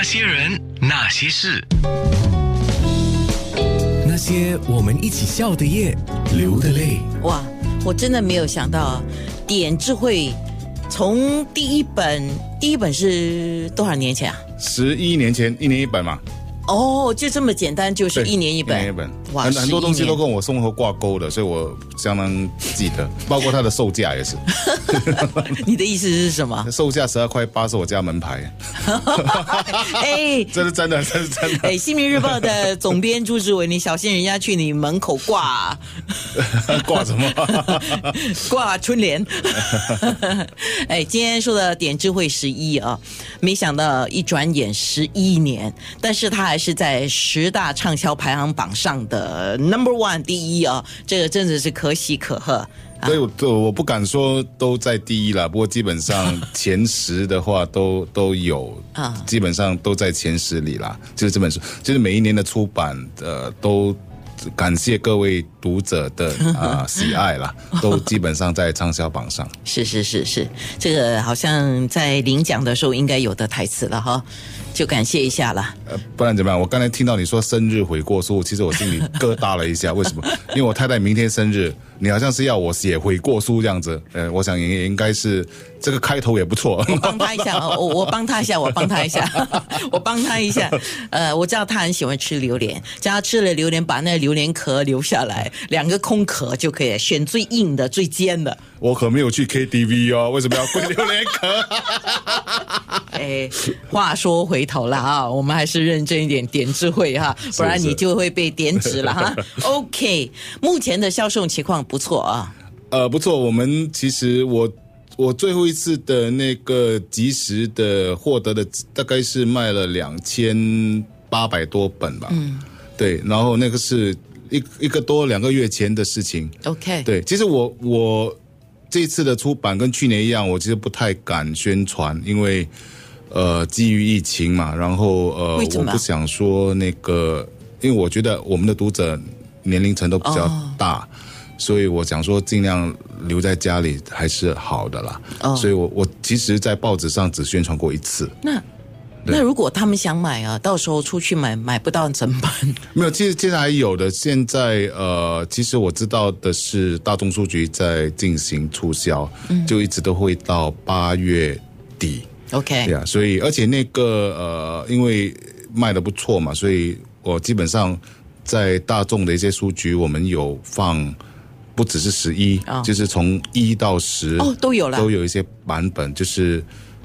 那些人，那些事，那些我们一起笑的夜，流的泪。哇，我真的没有想到，点智慧从第一本，第一本是多少年前啊？十一年前，一年一本嘛，哦，就这么简单，就是一年一本，一年一本，哇，很很多东西都跟我生活挂钩的，所以我相当记得，包括它的售价也是，你的意思是什么？售价十二块八是我家门牌，哎。这是真的，这是真的。哎，《新民日报》的总编朱志伟，你小心人家去你门口挂挂什么？挂春联。哎，今天说的点智慧十一啊，没想到一转眼十一年，但是他还是在十大畅销排行榜上的 number one 第一啊，这个真的是可喜可贺。所以我我我不敢说都在第一了，不过基本上 前十的话都都有啊基本上都在前十里啦。就是这本书，就是每一年的出版，呃，都感谢各位读者的 啊、喜爱啦，都基本上在畅销榜上。是是是是，这个好像在领奖的时候应该有的台词了哈，就感谢一下了。呃，不然怎么样？我刚才听到你说生日悔过书，其实我心里疙瘩了一下。为什么？因为我太太明天生日，你好像是要我写悔过书这样子。呃，我想也也应该是这个开头也不错。我帮他一下，我我帮他一下，我帮他一下，我帮他一下。呃，我知道他很喜欢吃榴莲，叫他吃了榴莲，把那榴莲壳留下来，两个空壳就可以了，选最硬的、最尖的。我可没有去 KTV 哦，为什么要跪榴莲壳？哎，话说回头了啊，我们还是认真一点，点智慧哈，不然你就会被点指了哈。OK，目前的销售情况不错啊。呃，不错，我们其实我我最后一次的那个及时的获得的大概是卖了两千八百多本吧。嗯，对，然后那个是一一个多两个月前的事情。OK，对，其实我我这次的出版跟去年一样，我其实不太敢宣传，因为呃基于疫情嘛，然后呃我不想说那个，因为我觉得我们的读者年龄层都比较哦大。所以我想说，尽量留在家里还是好的啦。哦所以我我其实，在报纸上只宣传过一次。那那如果他们想买啊，到时候出去买买不到怎么办？没有，其实现在还有的。现在呃，其实我知道的是，大众数据在进行促销，就一直都会到八月底。OK，对啊，所以而且那个呃，因为卖的不错嘛，所以我基本上在大众的一些书局，我们有放。不只是十一、哦就是从一到十哦都有了都有一些版本，就是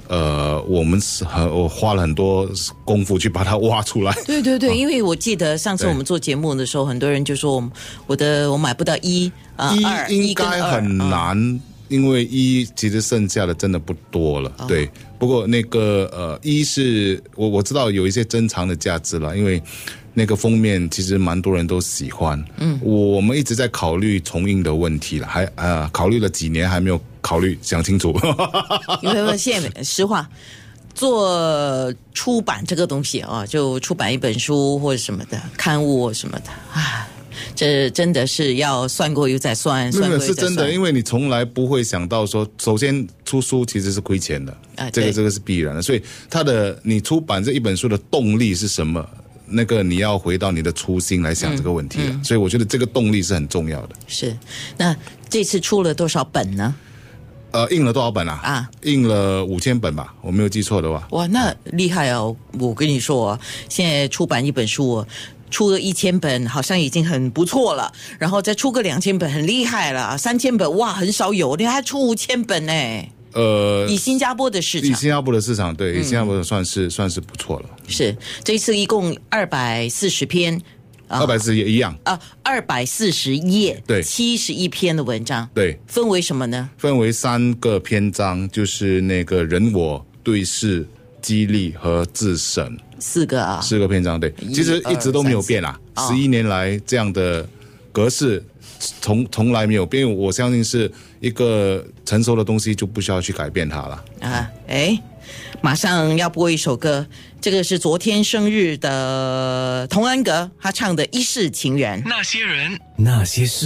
呃，我们是很我花了很多功夫去把它挖出来。对对对，因为我记得上次我们做节目的时候，很多人就说我我的我买不到一啊二，一应该很啊难，因为一其实剩下的真的不多了。哦对，不过那个呃，一是我我知道有一些珍藏的价值了，因为那个封面其实蛮多人都喜欢。嗯，我们一直在考虑重印的问题了，还呃考虑了几年还没有考虑想清楚。因为现在实话。做出版这个东西啊，就出版一本书或者什么的刊物什么的啊，这真的是要算过又再算，没有。是真的，因为你从来不会想到说，首先出书其实是亏钱的，啊对这个这个是必然的，所以它的你出版这一本书的动力是什么？那个你要回到你的初心来想这个问题嗯了，所以我觉得这个动力是很重要的。是，那这次出了多少本呢？呃，印了多少本啊？啊，印了五千本吧，我没有记错的话。哇，那厉害哦！我跟你说哦，现在出版一本书哦。出个一千本好像已经很不错了，然后再出个两千本很厉害了，三千本哇很少有，你还出五千本呢？呃，以新加坡的市场。以新加坡的市场，嗯。对，以新加坡的算是、算是不错了。是这一次一共二百四十篇二百四十页一样，啊，二百四十页，对。七十一篇的文章，对，分为什么呢？分为三个篇章，就是那个人我对视、激励和自省。四个啊，四个篇章，对，其实一直都没有变啦。十一年来这样的格式从从来没有变，因为我相信是一个成熟的东西就不需要去改变它了。啊，哎，马上要播一首歌，这个是昨天生日的童安格他唱的《一世情缘》。那些人，那些事。